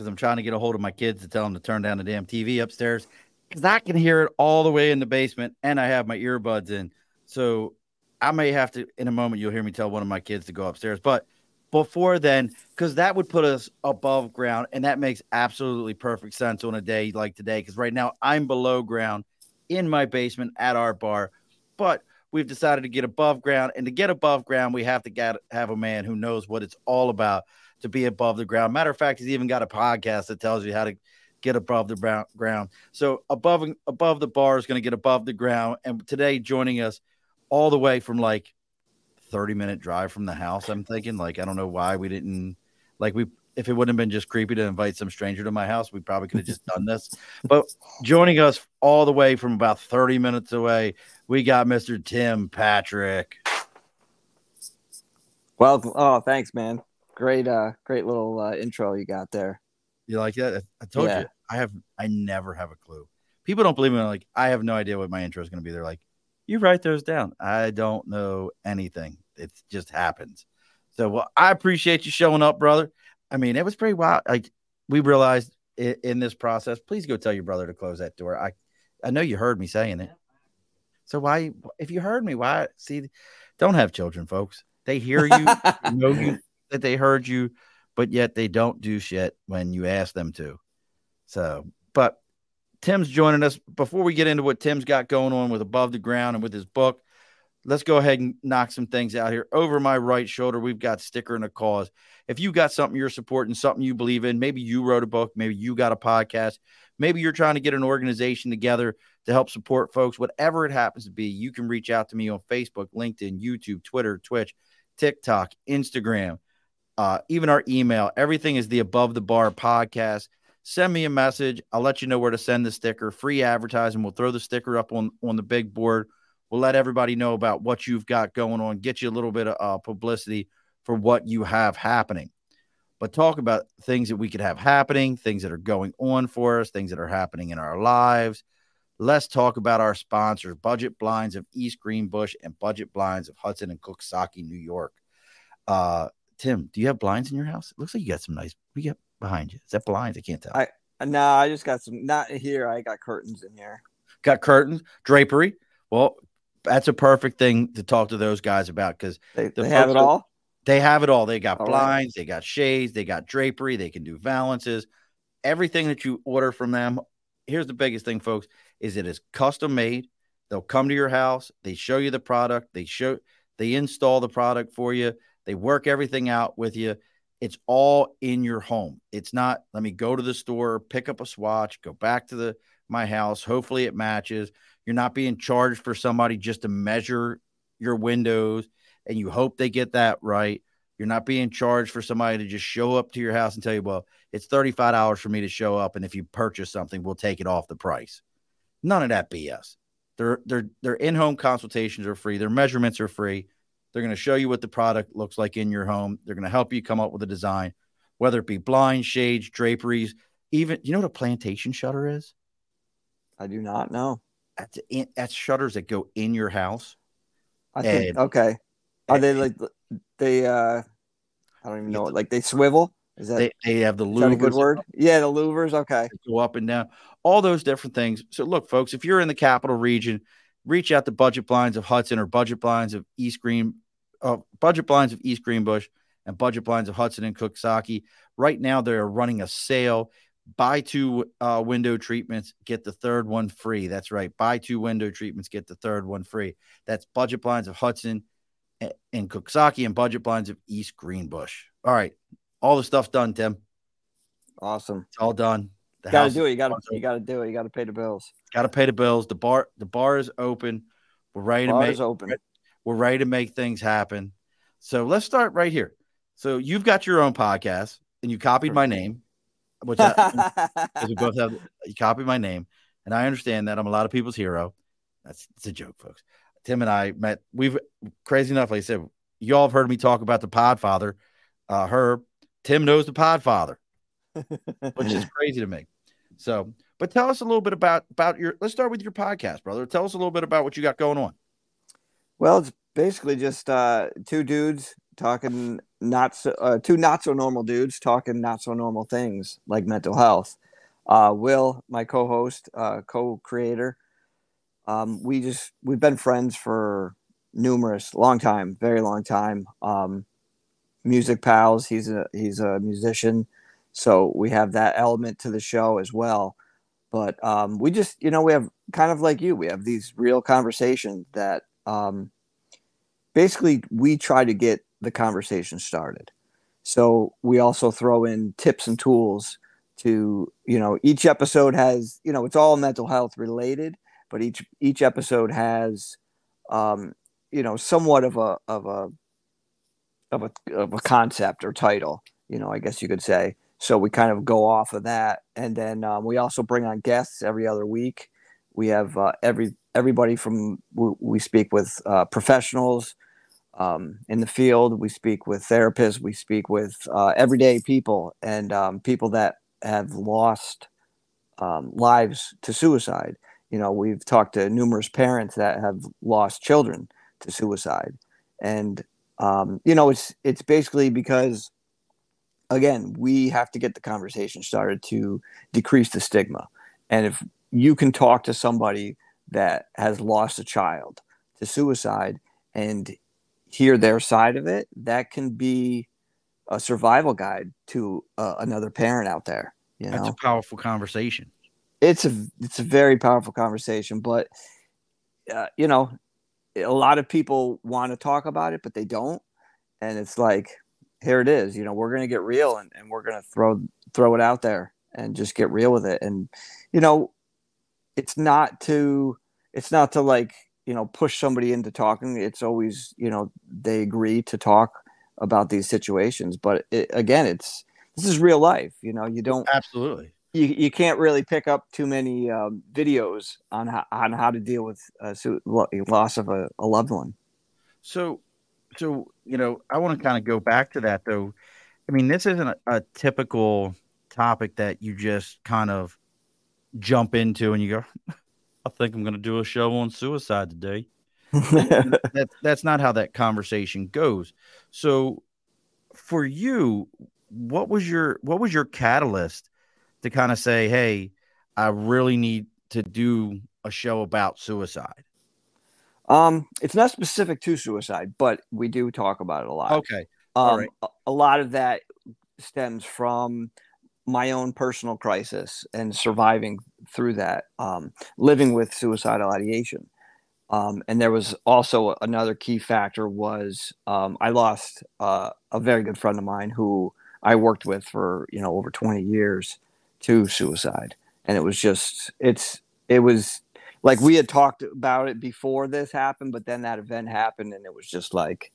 because I'm trying to get a hold of my kids to tell them to turn down the damn TV upstairs because I can hear it all the way in the basement and I have my earbuds in. So I may have to, in a moment, you'll hear me tell one of my kids to go upstairs. But before then, because that would put us above ground and that makes absolutely perfect sense on a day like today. Because right now I'm below ground in my basement at our bar. But we've decided to get above ground. And to get above ground, we have to get have a man who knows what it's all about to be above the ground. Matter of fact, he's even got a podcast that tells you how to get above the ground. So above above the bar is going to get above the ground. And today, joining us all the way from like 30 minute drive from the house. I'm thinking like I don't know why we didn't like we if it wouldn't have been just creepy to invite some stranger to my house, we probably could have just done this. But joining us all the way from about 30 minutes away, we got Mr. Tim Parent. Well, oh, thanks, man. Great, uh, great little uh, intro you got there. You like that? I told yeah. you, I have, I never have a clue. People don't believe me. Like, I have no idea what my intro is going to be. They're like, you write those down. I don't know anything. It just happens. So, well, I appreciate you showing up, brother. I mean, it was pretty wild. Like we realized in, in this process, please go tell your brother to close that door. I, I know you heard me saying it. So why, if you heard me, why see? Don't have children, folks. They hear you, know you that they heard you, but yet they don't do shit when you ask them to. So, but Tim's joining us. Before we get into what Tim's got going on with Above the Ground and with his book, let's go ahead and knock some things out here. Over my right shoulder, we've got sticker and a cause. If you got something you're supporting, something you believe in, maybe you wrote a book, maybe you got a podcast, maybe you're trying to get an organization together to help support folks, whatever it happens to be, you can reach out to me on Facebook, LinkedIn, YouTube, Twitter, Twitch, TikTok, Instagram, uh, even our email. Everything is the above the bar podcast. Send me a message. I'll let you know where to send the sticker. Free advertising. We'll throw the sticker up on on the big board We'll let everybody know about what you've got going on, get you a little bit of uh, publicity for what you have happening. But talk about things that we could have happening, things that are going on for us, things that are happening in our lives. Let's talk about our sponsors, Budget Blinds of East Greenbush and Budget Blinds of Hudson and Coxsackie, New York. Uh, Tim, do you have blinds in your house? It looks like you got some nice. We got behind you. Is that blinds? I can't tell. I no, I just got some. Not here. I got curtains in here. Got curtains, drapery. Well, that's a perfect thing to talk to those guys about because they, the they have it all. They have it all. They got all blinds, right. they got shades, they got drapery, they can do valances. Everything that you order from them. Here's the biggest thing, folks: is it is custom made. They'll come to your house. They show you the product. They show they install the product for you. They work everything out with you. It's all in your home. It's not. Let me go to the store, pick up a swatch, go back to the my house. Hopefully, it matches. You're not being charged for somebody just to measure your windows and you hope they get that right. You're not being charged for somebody to just show up to your house and tell you, well, it's $35 for me to show up. And if you purchase something, we'll take it off the price. None of that BS. Their, their, their in home consultations are free, their measurements are free. They're going to show you what the product looks like in your home. They're going to help you come up with a design, whether it be blinds, shades, draperies, even, you know what a plantation shutter is? I do not know that's, in, that's shutters that go in your house. I think and, okay. Are they like they? uh I don't even know. Like they swivel. Is that they, they have the louvers? good word? Yeah, the louvers. Okay, go up and down. All those different things. So look, folks, if you're in the capital region, reach out to Budget Blinds of Hudson or Budget Blinds of East Green, uh, Budget Blinds of East Greenbush and Budget Blinds of Hudson and Coxsackie. Right now, they are running a sale buy two uh, window treatments, get the third one free. That's right. Buy two window treatments, get the third one free. That's budget blinds of Hudson and Coxsackie and budget blinds of East Greenbush. All right. All the stuff done, Tim. Awesome. It's all done. The gotta do it. You gotta you gotta do it. You gotta pay the bills. Gotta pay the bills. The bar the bar is open. We're ready to make open. We're ready to make things happen. So let's start right here. So you've got your own podcast and you copied my name which I, we both have you copy my name, and I understand that I'm a lot of people's hero. That's it's a joke, folks. Tim and I met. We've crazy enough, like I said, y'all have heard me talk about the Podfather, uh, Herb. Tim knows the Podfather, which is crazy to me. So, but tell us a little bit about about your. Let's start with your podcast, brother. Tell us a little bit about what you got going on. Well, it's basically just uh, two dudes talking not so uh, two not so normal dudes talking not so normal things like mental health. Uh, Will, my co-host, uh, co-creator, um, we just we've been friends for numerous long time, very long time. Um, music pals. He's a he's a musician, so we have that element to the show as well. But um, we just you know we have kind of like you, we have these real conversations that um, basically we try to get the conversation started. So we also throw in tips and tools to you know each episode has you know it's all mental health related but each each episode has um you know somewhat of a of a of a of a concept or title you know i guess you could say. So we kind of go off of that. And then um, we also bring on guests every other week we have uh, every everybody from we, speak with uh, professionals um, in the field. We speak with therapists. We speak with uh, everyday people and um, people that have lost um, lives to suicide. You know, we've talked to numerous parents that have lost children to suicide, and um, you know, it's it's basically because, again, we have to get the conversation started to decrease the stigma, and if you can talk to somebody that has lost a child to suicide and hear their side of it, that can be a survival guide to uh, another parent out there. You know? That's a powerful conversation. It's a it's a very powerful conversation, but uh, you know, a lot of people want to talk about it, but they don't. And it's like, here it is. You know, we're gonna get real and, and we're gonna throw throw it out there and just get real with it. And you know, it's not to it's not to like you know push somebody into talking. It's always you know they agree to talk about these situations. But it, again it's this is real life you know you don't absolutely. you, you can't really pick up too many um, videos on how, on how to deal with uh, loss of a, a loved one. So so you know i want to kind of go back to that though. I mean this isn't a, a typical topic that you just kind of jump into and you go I think I'm going to do a show on suicide today. that, that's not how that conversation goes. So, for you, what was your what was your catalyst to kind of say, "Hey, I really need to do a show about suicide"? Um, it's not specific to suicide, but we do talk about it a lot. Okay, um, a, a lot of that stems from my own personal crisis and surviving through that, um, living with suicidal ideation. Um, and there was also another key factor was um, I lost uh, a very good friend of mine who I worked with for you know over 20 years to suicide, and it was just it's it was like we had talked about it before this happened, but then that event happened, and it was just like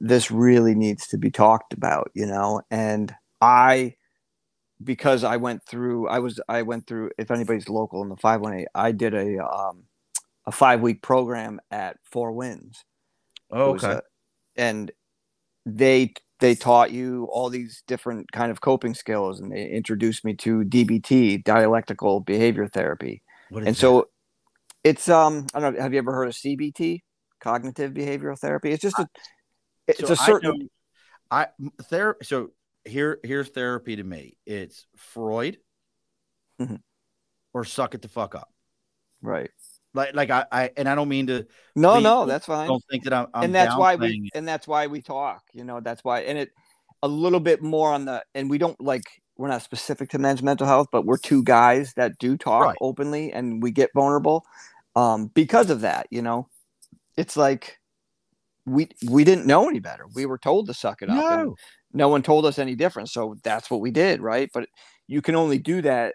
this really needs to be talked about, you know. And I because I went through I was I went through if anybody's local in the 518 I did a um a 5 week program at Four Winds. Oh, okay. A, and they they taught you all these different kind of coping skills and they introduced me to DBT, dialectical behavior therapy. and that? so it's um I don't know have you ever heard of CBT, cognitive behavioral therapy? It's just a it's so a certain I, know, I there so here here's therapy to me. It's Freud mm-hmm. or suck it the fuck up. Right. Like like I, I and I don't mean to No, no, that's fine. Don't think that I'm, I'm and that's why we it. and that's why we talk, you know, that's why and it a little bit more on the and we don't like we're not specific to men's mental health, but we're two guys that do talk right. openly and we get vulnerable um because of that, you know. It's like we we didn't know any better. We were told to suck it up. No. No one told us any different so that's what we did right but you can only do that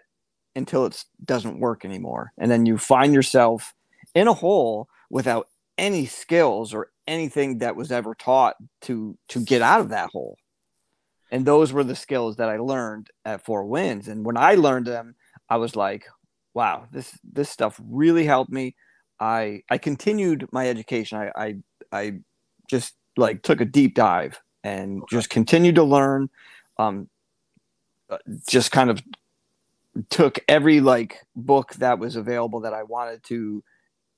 until it doesn't work anymore and then you find yourself in a hole without any skills or anything that was ever taught to to get out of that hole And those were the skills that I learned at Four Winds. And when I learned them, I was like, wow, this this stuff really helped me. I I continued my education. I I, I just like took a deep dive and okay. just continued to learn. Um, uh, just kind of took every like book that was available that I wanted to,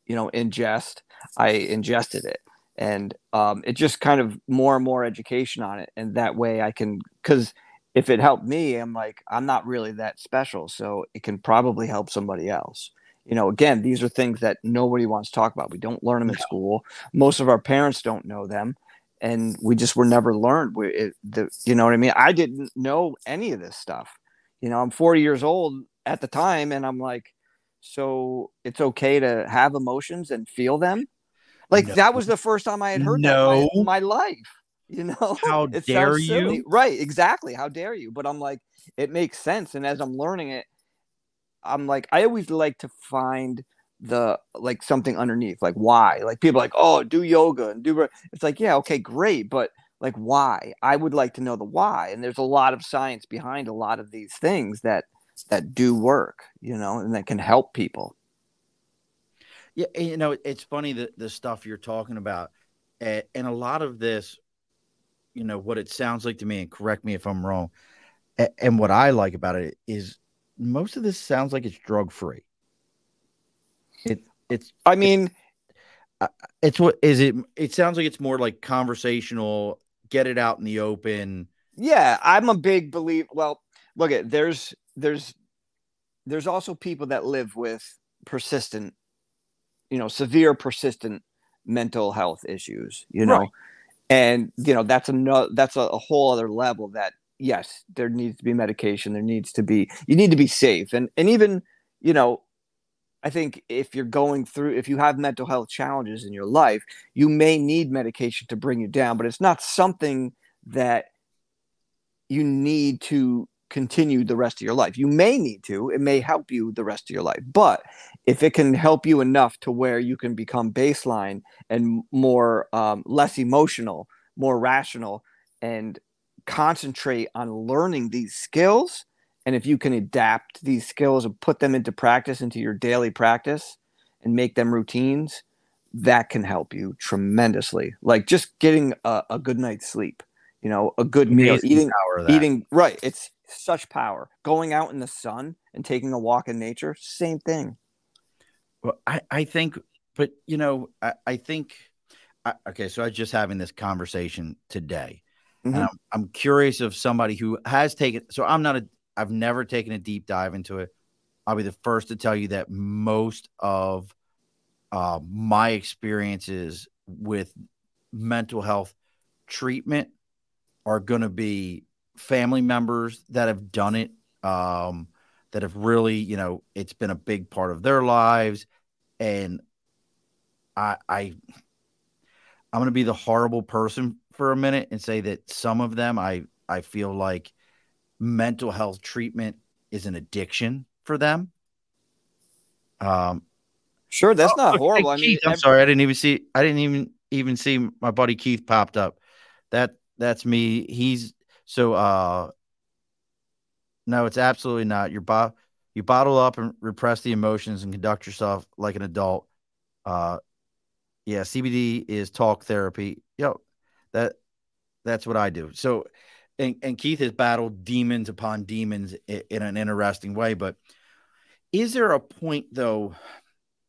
you know, ingest. I ingested it, and um, it just kind of more and more education on it, and that way I can because if it helped me, I'm like I'm not really that special, so it can probably help somebody else. You know, again, these are things that nobody wants to talk about. We don't learn them in school. Most of our parents don't know them and we just were never learned. We, it, the, you know what I mean? I didn't know any of this stuff you know, I'm 40 years old at the time, and I'm like, so it's okay to have emotions and feel them. Like no. that was the first time I had heard no. that in my, life. You know, how it dare you? Right, exactly. How dare you? But I'm like, it makes sense. And as I'm learning it, I'm like, I always like to find the like something underneath, like why. Like people like, oh, do yoga and do. It's like, yeah, okay, great, but like why i would like to know the why and there's a lot of science behind a lot of these things that that do work you know and that can help people yeah you know it's funny that the stuff you're talking about and a lot of this you know what it sounds like to me and correct me if i'm wrong and what i like about it is most of this sounds like it's drug free it's i mean uh, it's what is it it sounds like it's more like conversational get it out in the open. Yeah, I'm a big believer. Well, look at there's there's there's also people that live with persistent, you know, severe persistent mental health issues. You know, right. and you know that's another that's a, a whole other level that yes, there needs to be medication. There needs to be you need to be safe, and and even you know I think if you're going through, if you have mental health challenges in your life, you may need medication to bring you down, but it's not something that you need to continue the rest of your life. You may need to, it may help you the rest of your life, but if it can help you enough to where you can become baseline and more, um, less emotional, more rational, and concentrate on learning these skills and if you can adapt these skills and put them into practice, into your daily practice, and make them routines, that can help you tremendously. Like just getting a, a good night's sleep, you know, a good meal, eating, eating right. It's such power. Going out in the sun and taking a walk in nature, same thing. Well, I, I think, but you know, I, I think, I, okay, so I was just having this conversation today. Mm-hmm. And I'm, I'm curious of somebody who has taken, so I'm not a, I've never taken a deep dive into it. I'll be the first to tell you that most of uh, my experiences with mental health treatment are going to be family members that have done it, um, that have really, you know, it's been a big part of their lives. And I, I, I'm going to be the horrible person for a minute and say that some of them I, I feel like mental health treatment is an addiction for them. Um, sure, that's oh, not okay, horrible. Keith, I mean, I'm every- sorry, I didn't even see. I didn't even even see my buddy Keith popped up. That that's me. He's so. uh No, it's absolutely not. Your bo- you bottle up and repress the emotions and conduct yourself like an adult. Uh, yeah, CBT is talk therapy. Yo, that that's what I do. So and, and Keith has battled demons upon demons in, in an interesting way. But is there a point though?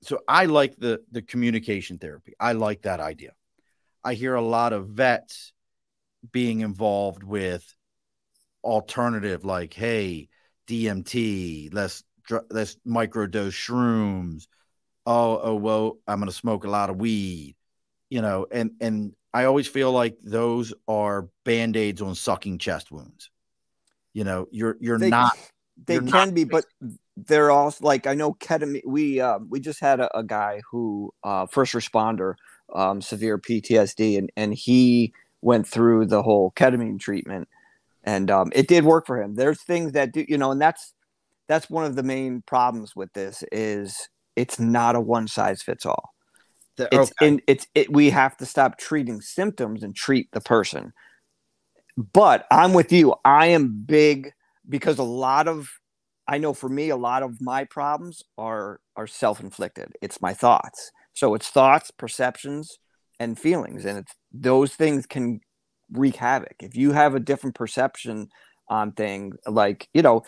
So I like the the communication therapy. I like that idea. I hear a lot of vets being involved with alternative, like, hey, DMT, let's let's microdose shrooms. Oh, oh, well, I'm to smoke a lot of weed, you know, and and I always feel like those are band-aids on sucking chest wounds. You know, you're you're they, not they you're can not, be, but they're also like I know ketamine. We uh, we just had a, a guy who uh, first responder, um, severe PTSD, and and he went through the whole ketamine treatment, and um, it did work for him. There's things that do, you know, and that's that's one of the main problems with this is it's not a one size fits all. The, it's okay. in it's it we have to stop treating symptoms and treat the person but I'm with you. I am big because a lot of I know for me a lot of my problems are are self-inflicted. It's my thoughts. So it's thoughts, perceptions, and feelings and it's those things can wreak havoc. If you have a different perception on things like, you know,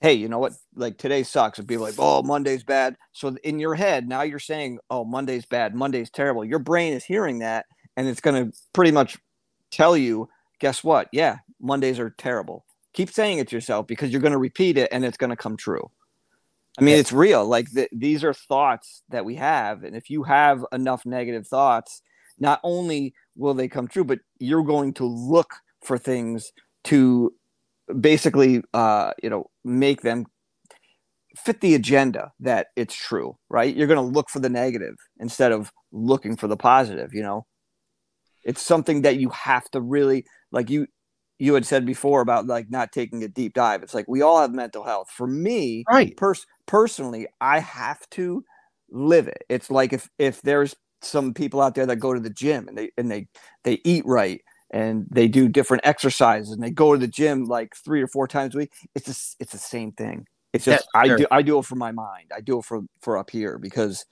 hey, you know what? Like today sucks. And people like, oh, Monday's bad. So in your head, now you're saying, oh, Monday's bad. Monday's terrible. Your brain is hearing that and it's going to pretty much tell you guess what? Yeah, Mondays are terrible. Keep saying it to yourself because you're going to repeat it and it's going to come true. I mean, it's real. Like the, these are thoughts that we have. And if you have enough negative thoughts, not only will they come true, but you're going to look for things to basically, uh, you know, make them fit the agenda that it's true, right? You're going to look for the negative instead of looking for the positive, you know? It's something that you have to really like you you had said before about like not taking a deep dive. It's like we all have mental health. For me, right? Pers- personally, I have to live it. It's like if if there's some people out there that go to the gym and they and they they eat right and they do different exercises and they go to the gym like three or four times a week. It's just it's the same thing. It's just yeah, I do I do it for my mind. I do it for for up here because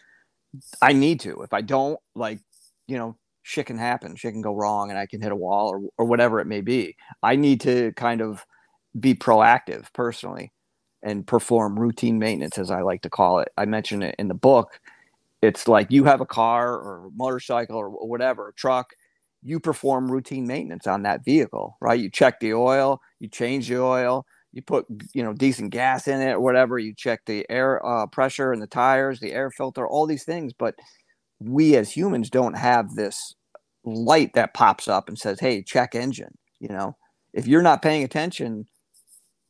I need to. If I don't, like you know, shit can happen, shit can go wrong, and I can hit a wall or, or whatever it may be. I need to kind of be proactive personally and perform routine maintenance, as I like to call it. I mentioned it in the book. It's like you have a car or a motorcycle or whatever, a truck, you perform routine maintenance on that vehicle, right? You check the oil, you change the oil, you put you know decent gas in it or whatever you check the air uh, pressure and the tires the air filter all these things but we as humans don't have this light that pops up and says, "Hey, check engine." You know, if you're not paying attention,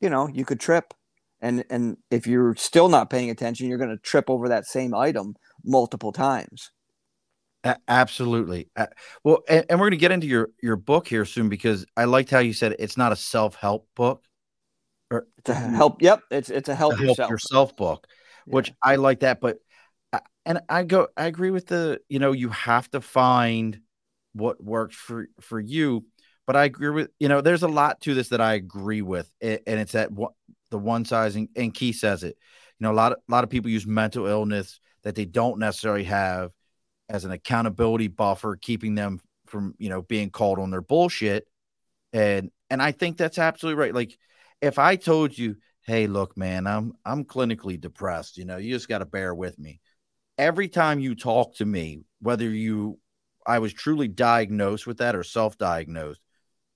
you know, you could trip, and and if you're still not paying attention, you're going to trip over that same item multiple times. Absolutely. Well, and, and we're going to get into your your book here soon because I liked how you said it's not a self help book. Or it's a help. Yep, it's it's a help, a help yourself. yourself book, which yeah. I like that. But uh, and I go, I agree with the. You know, you have to find what works for for you but i agree with you know there's a lot to this that i agree with and it's that the one sizing and key says it you know a lot of, a lot of people use mental illness that they don't necessarily have as an accountability buffer keeping them from you know being called on their bullshit and and i think that's absolutely right like if i told you hey look man i'm i'm clinically depressed you know you just got to bear with me every time you talk to me whether you I was truly diagnosed with that or self-diagnosed,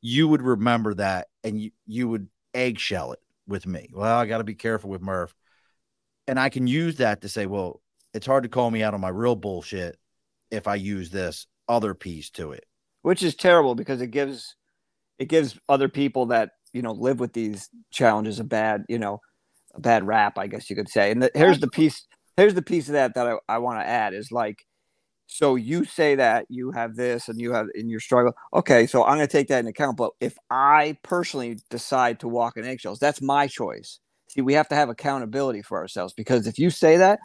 you would remember that and you, you would eggshell it with me. Well, I got to be careful with Murph. And I can use that to say, well, it's hard to call me out on my real bullshit if I use this other piece to it. Which is terrible because it gives it gives other people that, you know, live with these challenges a bad, you know, a bad rap, I guess you could say. And the, here's the piece here's the piece of that that I, I want to add is like so you say that you have this and you have in your struggle. Okay, so I'm going to take that into account. But if I personally decide to walk in eggshells, that's my choice. See, we have to have accountability for ourselves because if you say that,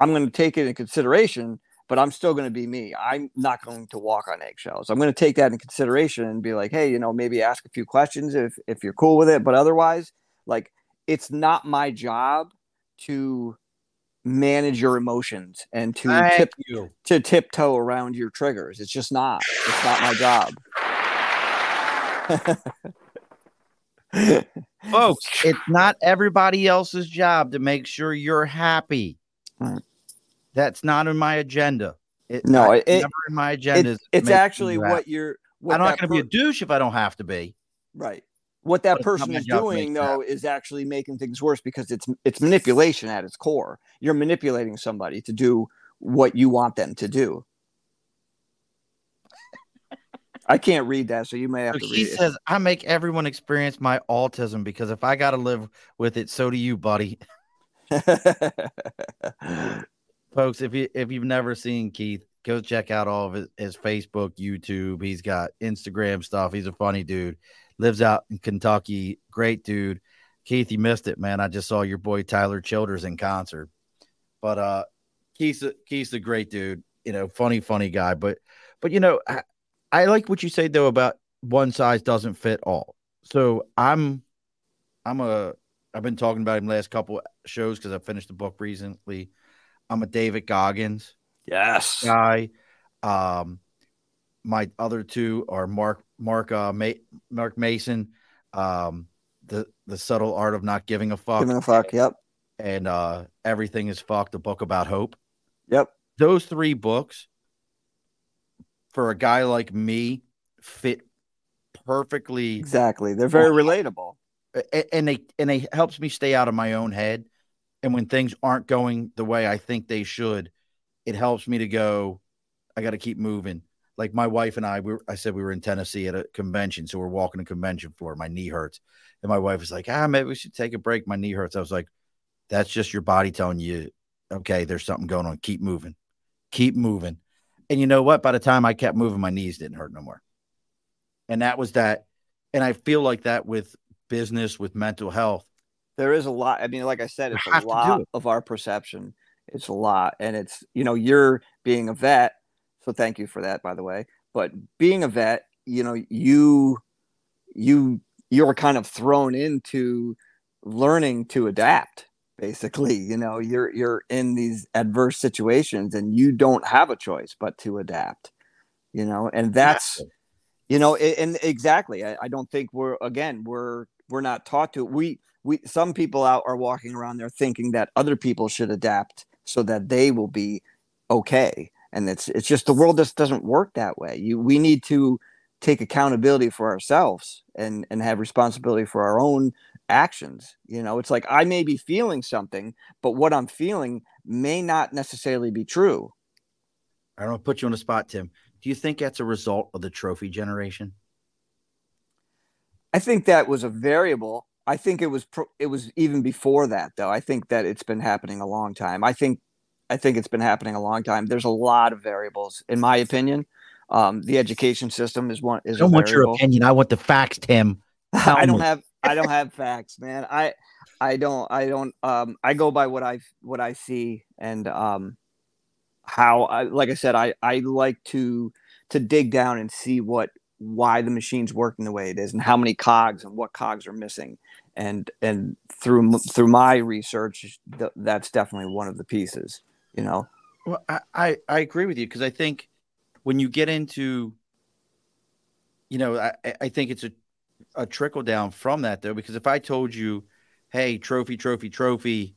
I'm going to take it into consideration, but I'm still going to be me. I'm not going to walk on eggshells. I'm going to take that in consideration and be like, hey, you know, maybe ask a few questions if if you're cool with it. But otherwise, like, it's not my job to manage your emotions and to Thank tip you. to tiptoe around your triggers. It's just not. It's not my job. Folks, it's not everybody else's job to make sure you're happy. Right. That's not in my agenda. It, no, it, never in my agenda. It, it's actually what you're. What I'm not going to per- be a douche if I don't have to be. Right what that person is doing though is actually making things worse because it's it's manipulation at its core you're manipulating somebody to do what you want them to do i can't read that so you may have so to read he it. says i make everyone experience my autism because if i got to live with it so do you buddy folks if you if you've never seen keith go check out all of his, his facebook youtube he's got instagram stuff he's a funny dude lives out in Kentucky. Great dude. Keith, you missed it, man. I just saw your boy Tyler Childers in concert. But uh Keith's a, Keith's a great dude, you know, funny, funny guy. But but you know, I, I like what you say though about one size doesn't fit all. So I'm, I'm a. I've been talking about him last couple shows because I finished the book recently. I'm a David Goggins yes guy. Um, my other two are Mark Mark uh, Ma- Mark Manson, um, the the subtle art of not giving a fuck, giving a fuck yep and uh, everything is fucked. A book about hope. yep Those three books, for a guy like me, fit perfectly, exactly they're very relatable a- and they and they helps me stay out of my own head. And when things aren't going the way I think they should, it helps me to go. I got to keep moving. Like my wife and I, we were, I said we were in Tennessee at a convention, so we're walking a convention floor. My knee hurts, and my wife was like, "Ah, maybe we should take a break. My knee hurts." I was like, "That's just your body telling you, okay, there's something going on. Keep moving, keep moving." And you know what? By the time I kept moving, my knees didn't hurt no more. And that was that. And I feel like that with business, with mental health. There is a lot i mean like i said it's a lot it. of our perception it's a lot and it's you know you're being a vet so thank you for that by the way but being a vet you know you you you're kind of thrown into learning to adapt basically you know you're you're in these adverse situations and you don't have a choice but to adapt you know and that's you know a- and exactly I, I don't think we're again we're we're not taught to we we some people out are walking around there thinking that other people should adapt so that they will be okay and it's it's just the world just doesn't work that way you we need to take accountability for ourselves and and have responsibility for our own actions you know it's like i may be feeling something but what i'm feeling may not necessarily be true I don't want to put you on the spot, Tim. Do you think that's a result of the trophy generation? I think that was a variable. I think it was pro- it was even before that though. I think that it's been happening a long time. I think I think it's been happening a long time. There's a lot of variables in my opinion. Um, the education system is one is I don't a want your opinion. I want the facts, Tim. Tell I don't me. have I don't have facts, man. I I don't I don't um I go by what I what I see and um how I like I said I I like to to dig down and see what why the machine's working the way it is and how many cogs and what cogs are missing and and through through my research th- that's definitely one of the pieces you know Well, I, I, I agree with you because I think when you get into, you know, I, I- think it's a, a trickle down from that though, because if I told you, hey, trophy, trophy, trophy,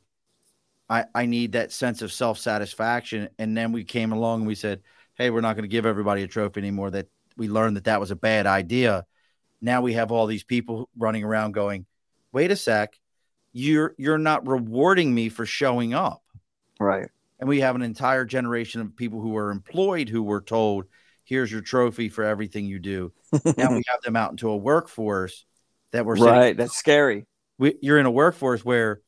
I, I need that sense of self satisfaction. And then we came along and we said, hey, we're not going to give everybody a trophy anymore. That we learned that that was a bad idea. Now we have all these people running around going, wait a sec, you're you're not rewarding me for showing up. Right. And we have an entire generation of people who are employed who were told here's your trophy for everything you do. Now we have them out into a workforce that we're saying right. That's scary. We, you're in a workforce where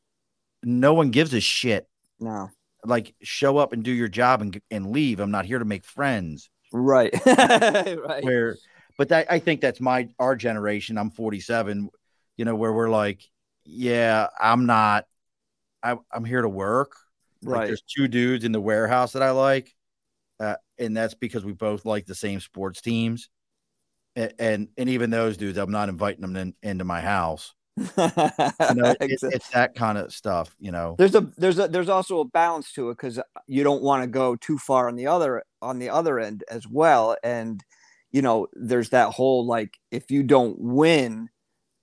no one gives a shit. No. Like show up and do your job and, and leave. I'm not here to make friends right right where but that, i think that's my our generation i'm 47 you know where we're like yeah i'm not I, i'm here to work Like right there's two dudes in the warehouse that I like, uh, and that's because we both like the same sports teams. And and, and even those dudes, I'm not inviting them in, into my house. You know, it, Exactly. it's that kind of stuff. You know, there's a there's a there's also a balance to it because you don't want to go too far on the other on the other end as well and you know there's that whole like if you don't win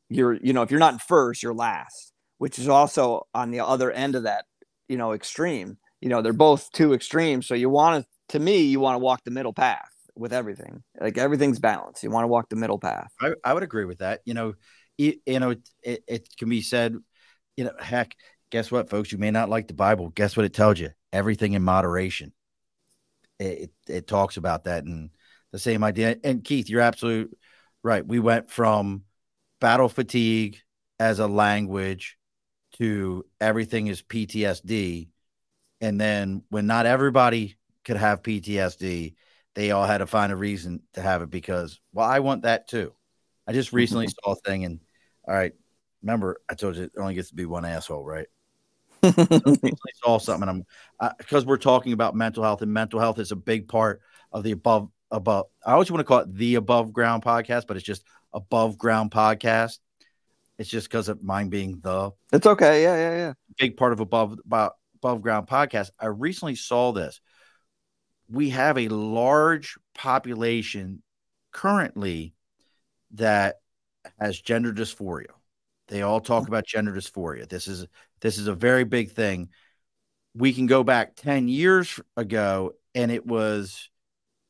you're you know if you're not in first you're last which is also on the other end of that you know extreme you know they're both two extremes so you want to to me you want to walk the middle path with everything like everything's balanced you want to walk the middle path I, I would agree with that. You know, it, you know, it, it can be said. You know, heck, guess what, folks? You may not like the Bible. Guess what it tells you? Everything in moderation. It it, talks about that and the same idea. And Keith, you're absolutely right. We went from battle fatigue as a language to everything is PTSD. And then when not everybody could have PTSD, they all had to find a reason to have it because, well, I want that too. I just recently saw a thing and all right, remember I told you it only gets to be one asshole, right? Recently saw something I'm because we're talking about mental health and mental health is a big part of the above above I always want to call it the above ground podcast, but it's just above ground podcast. It's just because of mine being the. It's okay. Yeah, yeah, yeah. Big part of above about above ground podcast. I recently saw this. We have a large population currently that has gender dysphoria. They all talk mm. about gender dysphoria. This is this is a very big thing. We can go back 10 years ago and it was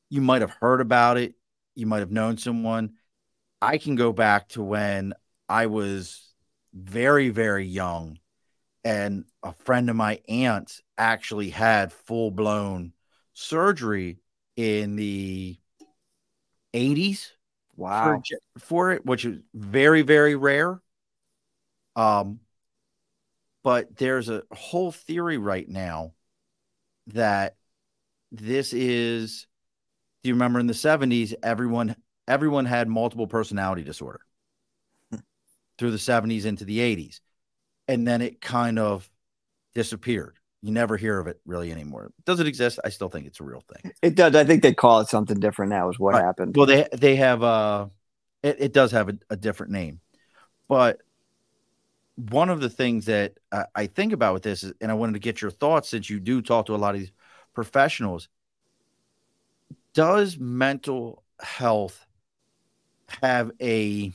you might have heard about it, you might have known someone. I can go back to when I was very very young and a friend of my aunt's actually had full-blown surgery in the 80s Wow. For, for it, which is very, very rare. Um, but there's a whole theory right now that this is do you remember in the 70s everyone everyone had multiple personality disorder hmm. through the 70s into the 80s and then it kind of disappeared you never hear of it really anymore. Does it exist? I still think it's a real thing. It does. I think they call it something different now. Is what right. happened. Well, they they have uh, it, it does have a, a, different name, but one of the things that I, I think about with this is, and I wanted to get your thoughts since you do talk to a lot of these professionals. Does mental health have a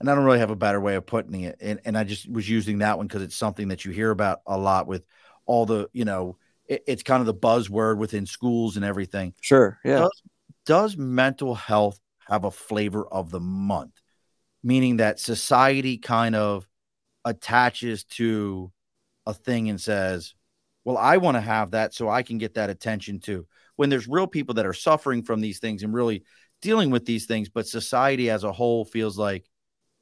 and I don't really have a better way of putting it. And, and I just was using that one because it's something that you hear about a lot with all the you know it, it's kind of the buzzword within schools and everything sure yeah does, does mental health have a flavor of the month meaning that society kind of attaches to a thing and says well i want to have that so i can get that attention too when there's real people that are suffering from these things and really dealing with these things but society as a whole feels like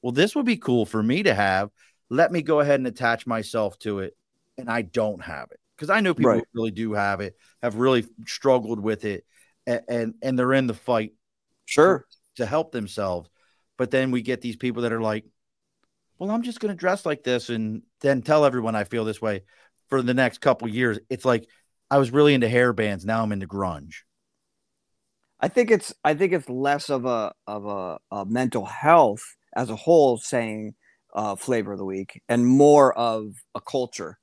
well this would be cool for me to have let me go ahead and attach myself to it and I don't have it because I know people right. really do have it, have really struggled with it, and, and and, they're in the fight, sure, to, to help themselves. But then we get these people that are like, "Well, I'm just going to dress like this and then tell everyone I feel this way for the next couple years." It's like I was really into hair bands, now I'm into grunge. I think it's I think it's less of a of a, a mental health as a whole saying uh, flavor of the week and more of a culture.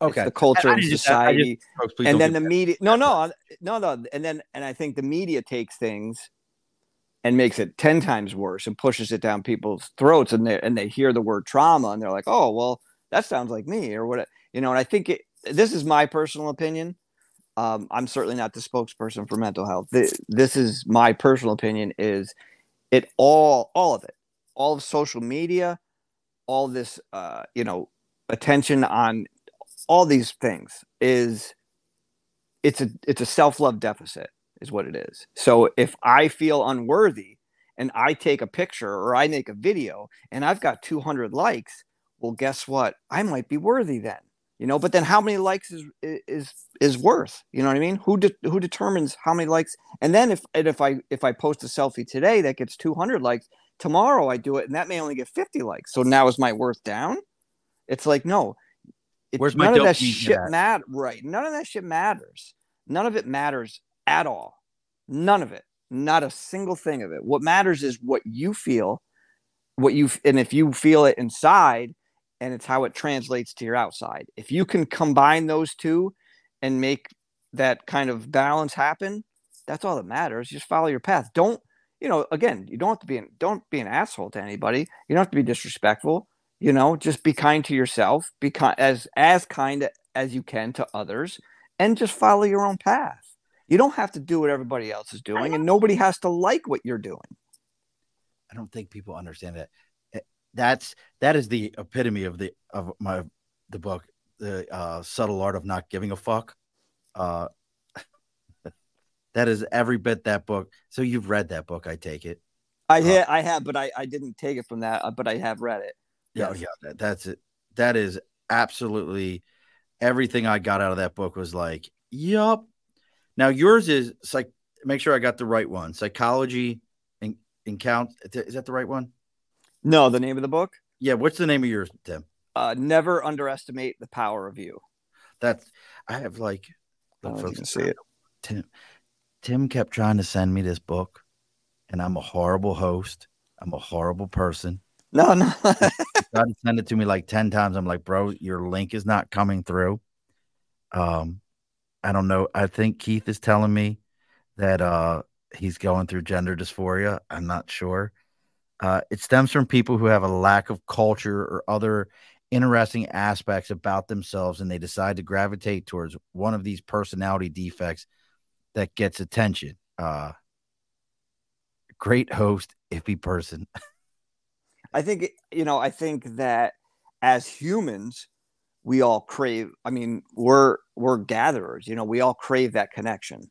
Okay. it's the culture and society. just, and then the media no no no no. And then and i think the media takes things and makes it 10 times worse and pushes it down people's throats and they and they hear the word trauma and they're like oh well that sounds like me or what you know and i think it, this is my personal opinion. Um, i'm certainly not the spokesperson for mental health. This, this is my personal opinion is it all all of it all of social media all this uh, you know attention on all these things is it's a it's a self-love deficit is what it is. So if I feel unworthy and I take a picture or I make a video and I've got 200 likes, well guess what? I might be worthy then. You know, but then how many likes is is is worth? You know what I mean? Who de- who determines how many likes? And then if and if I if I post a selfie today that gets 200 likes, tomorrow I do it and that may only get 50 likes. So now is my worth down? It's like no, it, Where's none of that shit matter? Right. None of that shit matters. None of it matters at all. None of it. Not a single thing of it. What matters is what you feel, what you and if you feel it inside, and it's how it translates to your outside. If you can combine those two and make that kind of balance happen, that's all that matters. Just follow your path. Don't, you know, again, you don't have to be an, don't be an asshole to anybody. You don't have to be disrespectful you know just be kind to yourself be kind as as kind as you can to others and just follow your own path you don't have to do what everybody else is doing and nobody has to like what you're doing i don't think people understand that eh, that's that is the epitome of the of my the book the uh, subtle art of not giving a fuck uh that is every bit that book so you've read that book i take it i uh, i have but i i didn't take it from that uh, but i have read it yeah, yes. yeah, that, that's it. That is absolutely everything I got out of that book was like, yup. Now yours is like, make sure I got the right one. Psychology and, count. Is that the right one? No, the name of the book. Yeah, what's the name of yours, Tim? Uh, never underestimate the power of you. That's I have like. Folks, can see it. Tim, Tim kept trying to send me this book, and I'm a horrible host. I'm a horrible person. No, no. God send it to me like 10 times. I'm like, bro, your link is not coming through. Um, I don't know. I think Keith is telling me that uh he's going through gender dysphoria. I'm not sure. Uh, it stems from people who have a lack of culture or other interesting aspects about themselves, and they decide to gravitate towards one of these personality defects that gets attention. Uh, great host, iffy person. I think you know. I think that as humans, we all crave. I mean, we're we're gatherers. You know, we all crave that connection.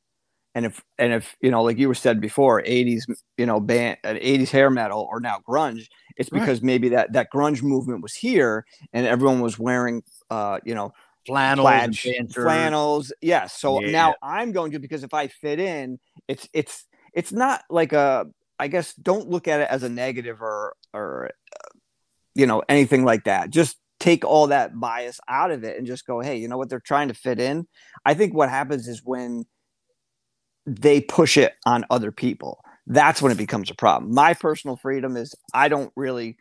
And if and if you know, like you were said before, '80s you know band, '80s hair metal, or now grunge, it's because right. maybe that that grunge movement was here and everyone was wearing, uh, you know, flannels, flannels. Yes. So yeah. now I'm going to because if I fit in, it's it's it's not like a I guess don't look at it as a negative or or uh, you know anything like that. Just take all that bias out of it and just go, hey, you know what? They're trying to fit in. I think what happens is when they push it on other people. That's when it becomes a problem. My personal freedom is I don't really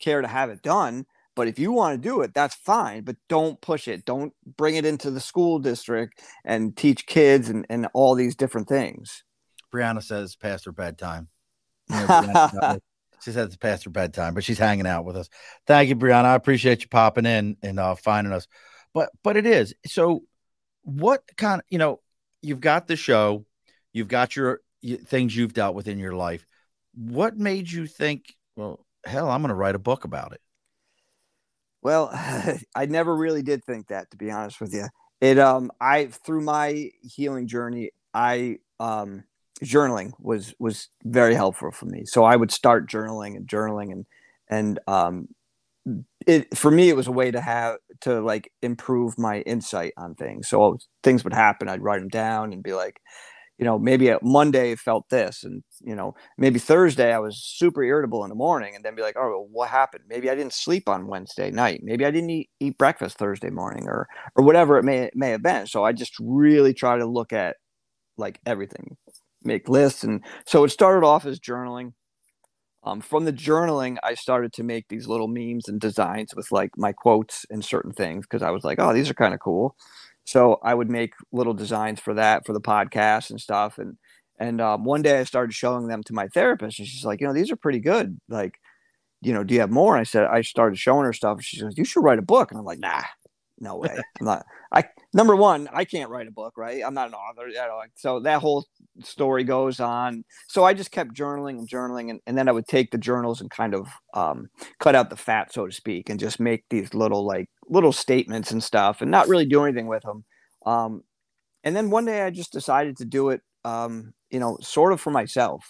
care to have it done, but if you want to do it, that's fine. But don't push it. Don't bring it into the school district and teach kids and, and all these different things. Brianna says past her bedtime. You know, she says it's past her bedtime, but she's hanging out with us. Thank you, Brianna. I appreciate you popping in and uh, finding us. But but it is so. What kind of you know? You've got the show, you've got your things you've dealt with in your life. What made you think? Well, hell, I'm going to write a book about it. Well, I never really did think that, to be honest with you. It um, I through my healing journey, I um journaling was was very helpful for me. So I would start journaling and journaling and and um, it for me it was a way to have to like improve my insight on things. So things would happen, I'd write them down and be like, you know, maybe Monday felt this, and you know, maybe Thursday I was super irritable in the morning, and then be like, oh, well, what happened? Maybe I didn't sleep on Wednesday night. Maybe I didn't eat, eat breakfast Thursday morning, or or whatever it may may have been. So I just really try to look at like everything make lists. And so it started off as journaling. Um, from the journaling, I started to make these little memes and designs with like my quotes and certain things because I was like, oh, these are kind of cool. So I would make little designs for that for the podcast and stuff. And and um, one day I started showing them to my therapist, and she's like, you know, these are pretty good. Like, you know, do you have more? And I said, I started showing her stuff. And she says, you should write a book. And I'm like, nah, no way. I'm not. I number one, I can't write a book, right? I'm not an author. So that whole story goes on. So I just kept journaling and journaling, and, and then I would take the journals and kind of um, cut out the fat, so to speak, and just make these little like little statements and stuff, and not really do anything with them. Um, and then one day I just decided to do it, um, you know, sort of for myself.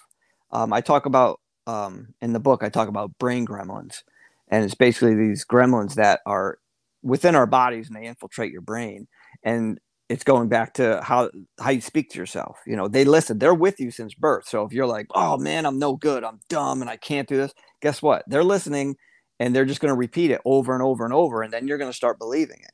Um, I talk about um, in the book. I talk about brain gremlins, and it's basically these gremlins that are within our bodies and they infiltrate your brain and it's going back to how how you speak to yourself you know they listen they're with you since birth. So if you're like oh man i'm no good. I'm dumb and i can't do this guess what? They're listening and they're just going to repeat it over and over and over and then you're going to start believing it.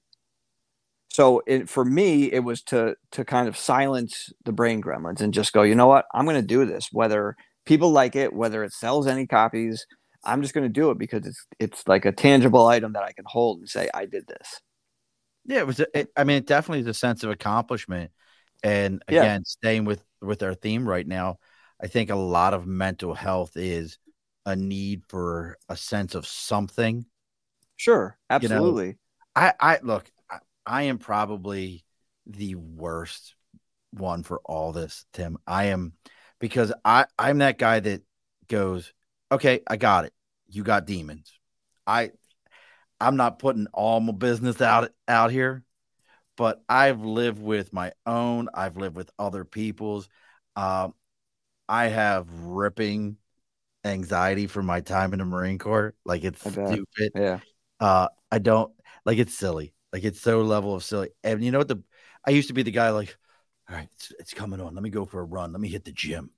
So it, for me it was to to kind of silence the brain gremlins and just go you know what? I'm going to do this. Whether people like it whether it sells any copies I'm just going to do it because it's it's like a tangible item that I can hold and say I did this. Yeah, it was. It, I mean, it definitely is a sense of accomplishment. And again, yeah. staying with with our theme right now, I think a lot of mental health is a need for a sense of something. Sure, absolutely. You know, I I look, I, I am probably the worst one for all this, Tim. I am because I I'm that guy that goes, okay, I got it. You got demons. I I'm not putting all my business out out here, but I've lived with my own. I've lived with other people's. Um, I have ripping anxiety from my time in the Marine Corps. Like it's stupid. Yeah. Uh, I don't like it's silly. Like it's so level of silly. And you know what the I used to be the guy like, all right, it's, it's coming on. Let me go for a run. Let me hit the gym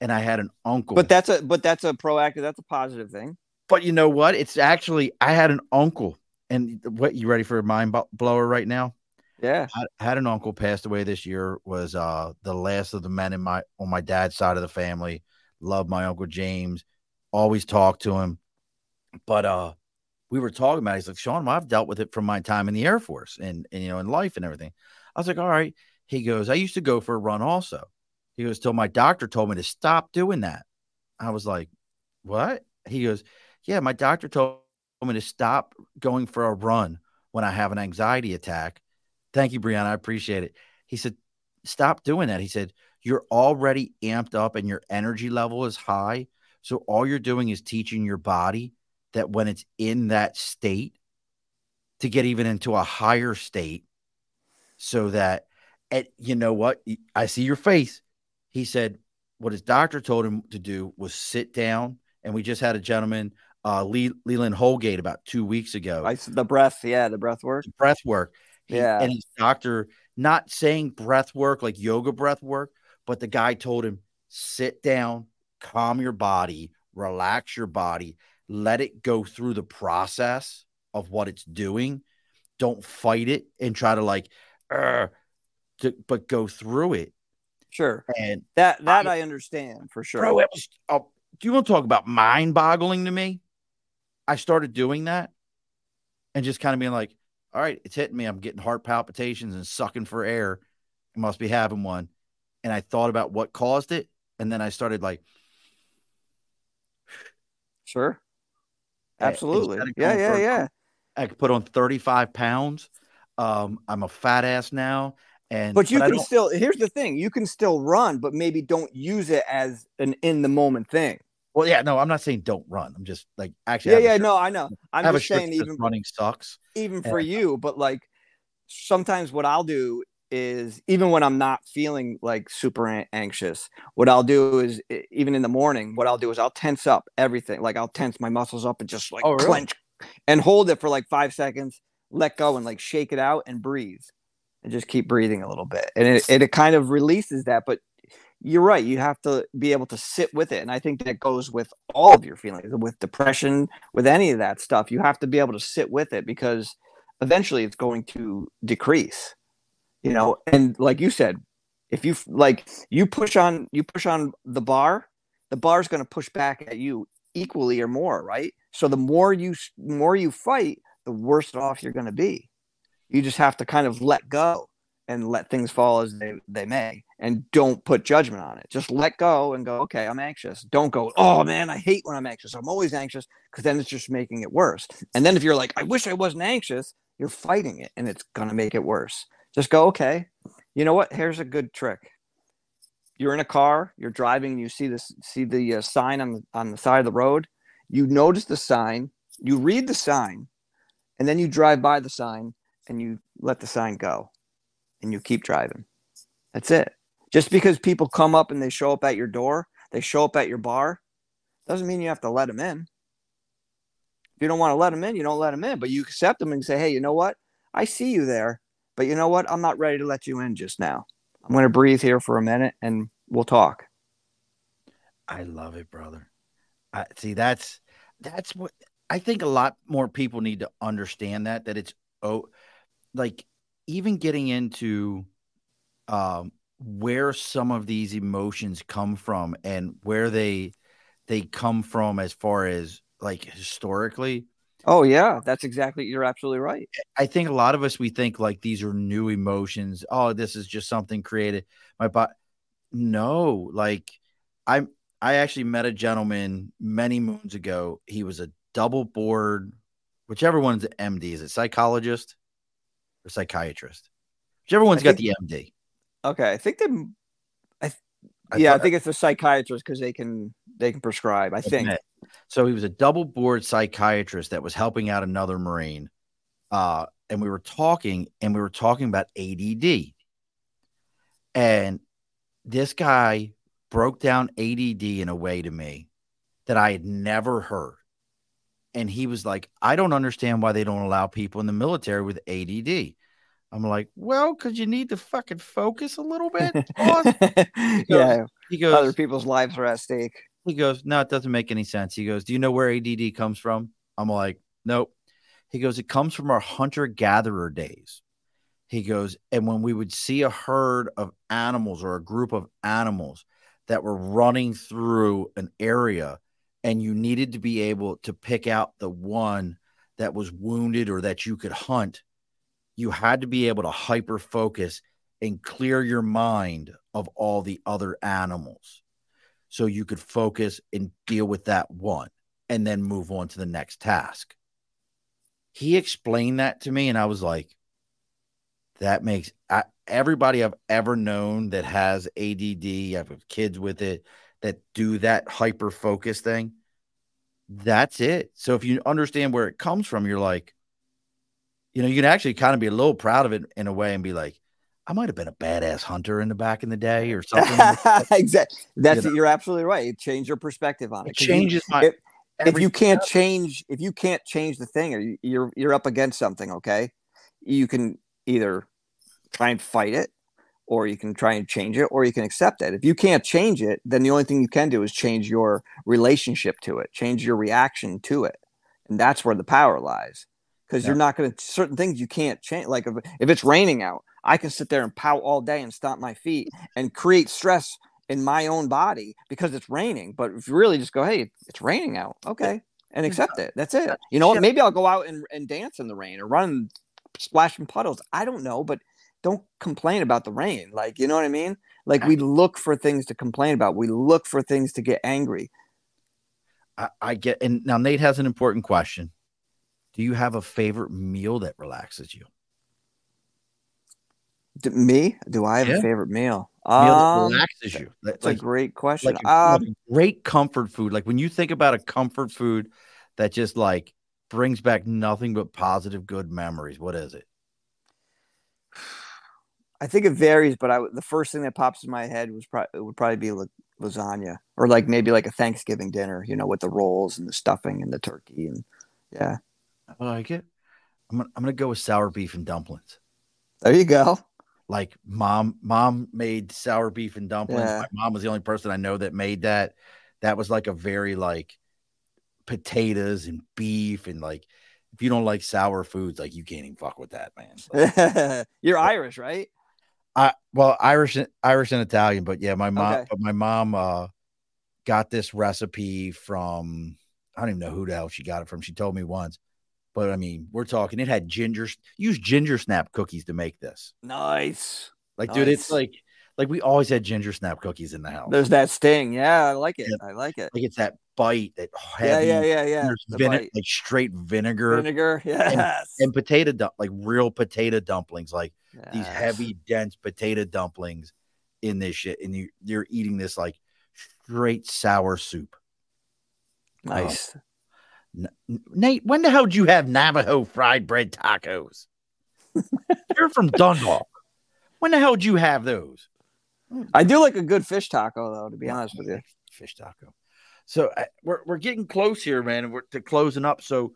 and I had an uncle. But that's a but that's a proactive. That's a positive thing. But you know what? It's actually I had an uncle, and what you ready for a mind blower right now? Yeah, I had an uncle passed away this year. Was uh the last of the men in my on my dad's side of the family. Love my uncle James. Always talk to him. but uh, we were talking about. It. He's like, Sean, well, I've dealt with it from my time in the Air Force and, and you know in life and everything. I was like, all right. He goes, I used to go for a run also. He goes, till my doctor told me to stop doing that. I was like, what? He goes, yeah, my doctor told me to stop going for a run when I have an anxiety attack. Thank you, Brianna. I appreciate it. He said, stop doing that. He said, you're already amped up and your energy level is high. So all you're doing is teaching your body that when it's in that state, to get even into a higher state, so that, and you know what? I see your face. He said what his doctor told him to do was sit down. And we just had a gentleman, uh, Leland Holgate, about two weeks ago. I, the breath, yeah, the breath work. breath work. He, yeah. And his doctor, not saying breath work like yoga breath work, but the guy told him, sit down, calm your body, relax your body, let it go through the process of what it's doing. Don't fight it and try to like, to, but go through it. Sure. And that that I, I understand for sure. Bro, was, uh, do you want to talk about mind boggling to me? I started doing that and just kind of being like, all right, it's hitting me. I'm getting heart palpitations and sucking for air. I must be having one. And I thought about what caused it. And then I started like, sure. Absolutely. Yeah, yeah, yeah. I could put on 35 pounds. Um, I'm a fat ass now. And but you but can still here's the thing, you can still run, but maybe don't use it as an in the moment thing. Well, yeah, no, I'm not saying don't run. I'm just like actually. Yeah, yeah, no, I know. I'm just saying even running sucks. Even for you, but like sometimes what I'll do is even when I'm not feeling like super anxious, what I'll do is even in the morning, what I'll do is I'll tense up everything. Like I'll tense my muscles up and just like oh, really? clench and hold it for like five seconds, let go and like shake it out and breathe and just keep breathing a little bit. And it, it, it kind of releases that. But you're right. You have to be able to sit with it. And I think that goes with all of your feelings, with depression, with any of that stuff. You have to be able to sit with it because eventually it's going to decrease. You know, and like you said, if you like you push on you push on the bar, the bar is going to push back at you equally or more, right? So the more you more you fight, the worse off you're going to be. You just have to kind of let go and let things fall as they, they may and don't put judgment on it. Just let go and go, okay, I'm anxious. Don't go, oh man, I hate when I'm anxious. I'm always anxious because then it's just making it worse. And then if you're like, I wish I wasn't anxious, you're fighting it and it's going to make it worse. Just go, okay, you know what? Here's a good trick. You're in a car, you're driving, and you see this, see the uh, sign on the, on the side of the road. You notice the sign, you read the sign, and then you drive by the sign and you let the sign go and you keep driving. That's it. Just because people come up and they show up at your door, they show up at your bar, doesn't mean you have to let them in. If you don't want to let them in, you don't let them in, but you accept them and say, hey, you know what? I see you there, but you know what? I'm not ready to let you in just now. I'm going to breathe here for a minute and we'll talk. I love it, brother. I see that's that's what I think a lot more people need to understand that that it's oh like even getting into um, where some of these emotions come from and where they they come from as far as like historically. Oh yeah that's exactly you're absolutely right. I think a lot of us we think like these are new emotions. Oh this is just something created. My body no like i'm i actually met a gentleman many moons ago. He was a double board whichever one's an md is it psychologist or psychiatrist. Whichever one's got the MD. Okay, I think they. I, I yeah, I think it's a psychiatrist because they can they can prescribe. I think. So he was a double board psychiatrist that was helping out another Marine, uh, and we were talking, and we were talking about ADD, and this guy broke down ADD in a way to me that I had never heard and he was like, I don't understand why they don't allow people in the military with ADD. I'm like, well, because you need to fucking focus a little bit. he goes, yeah. He goes, other people's lives are at stake. He goes, no, it doesn't make any sense. He goes, do you know where ADD comes from? I'm like, nope. He goes, it comes from our hunter gatherer days. He goes, and when we would see a herd of animals or a group of animals that were running through an area and you needed to be able to pick out the one that was wounded or that you could hunt, you had to be able to hyper focus and clear your mind of all the other animals so you could focus and deal with that one and then move on to the next task. He explained that to me, and I was like, that makes I, everybody I've ever known that has ADD, I have kids with it that do that hyper focus thing. That's it. So if you understand where it comes from, you're like, you know, you can actually kind of be a little proud of it in a way and be like, I might have been a badass hunter in the back in the day or something. exactly. That's you you're absolutely right. It changes your perspective on it. It changes you, my. If, if you can't change, if you can't change the thing, or you're you're up against something, okay, you can either try and fight it, or you can try and change it, or you can accept it. If you can't change it, then the only thing you can do is change your relationship to it, change your reaction to it, and that's where the power lies. Because yeah. you're not going to certain things you can't change. Like if, if it's raining out, I can sit there and pout all day and stomp my feet and create stress in my own body because it's raining. But if you really just go, hey, it's raining out, okay, and accept it. That's it. You know what? Maybe I'll go out and, and dance in the rain or run, splash in puddles. I don't know, but don't complain about the rain. Like, you know what I mean? Like we look for things to complain about. We look for things to get angry. I, I get and now Nate has an important question. Do you have a favorite meal that relaxes you? Do, me? Do I have yeah. a favorite meal? Meal um, that relaxes you. That's like, a great question. Like, um, like great comfort food. Like when you think about a comfort food that just like brings back nothing but positive, good memories. What is it? I think it varies, but I the first thing that pops in my head was probably it would probably be like lasagna or like maybe like a Thanksgiving dinner, you know, with the rolls and the stuffing and the turkey and yeah. I like it. I'm gonna, I'm gonna go with sour beef and dumplings. There you go. Like mom, mom made sour beef and dumplings. Yeah. My mom was the only person I know that made that. That was like a very like potatoes and beef and like if you don't like sour foods, like you can't even fuck with that, man. You're Irish, right? I well Irish Irish and Italian, but yeah, my mom okay. but my mom uh got this recipe from I don't even know who the hell she got it from. She told me once. But I mean, we're talking it had ginger use ginger snap cookies to make this. Nice. Like, nice. dude, it's like like we always had ginger snap cookies in the house. There's that sting. Yeah, I like it. Yeah. I like it. Like it's that bite that heavy, yeah, yeah, yeah, yeah. Vine- like straight vinegar, vinegar, yes, and, and potato dump, like real potato dumplings, like yes. these heavy, dense potato dumplings in this shit, and you you're eating this like straight sour soup. Um, nice. Nate, when the hell did you have Navajo fried bread tacos? You're from Dundalk. When the hell did you have those? I do like a good fish taco, though. To be honest with you, fish taco. So uh, we're we're getting close here, man. We're to closing up. So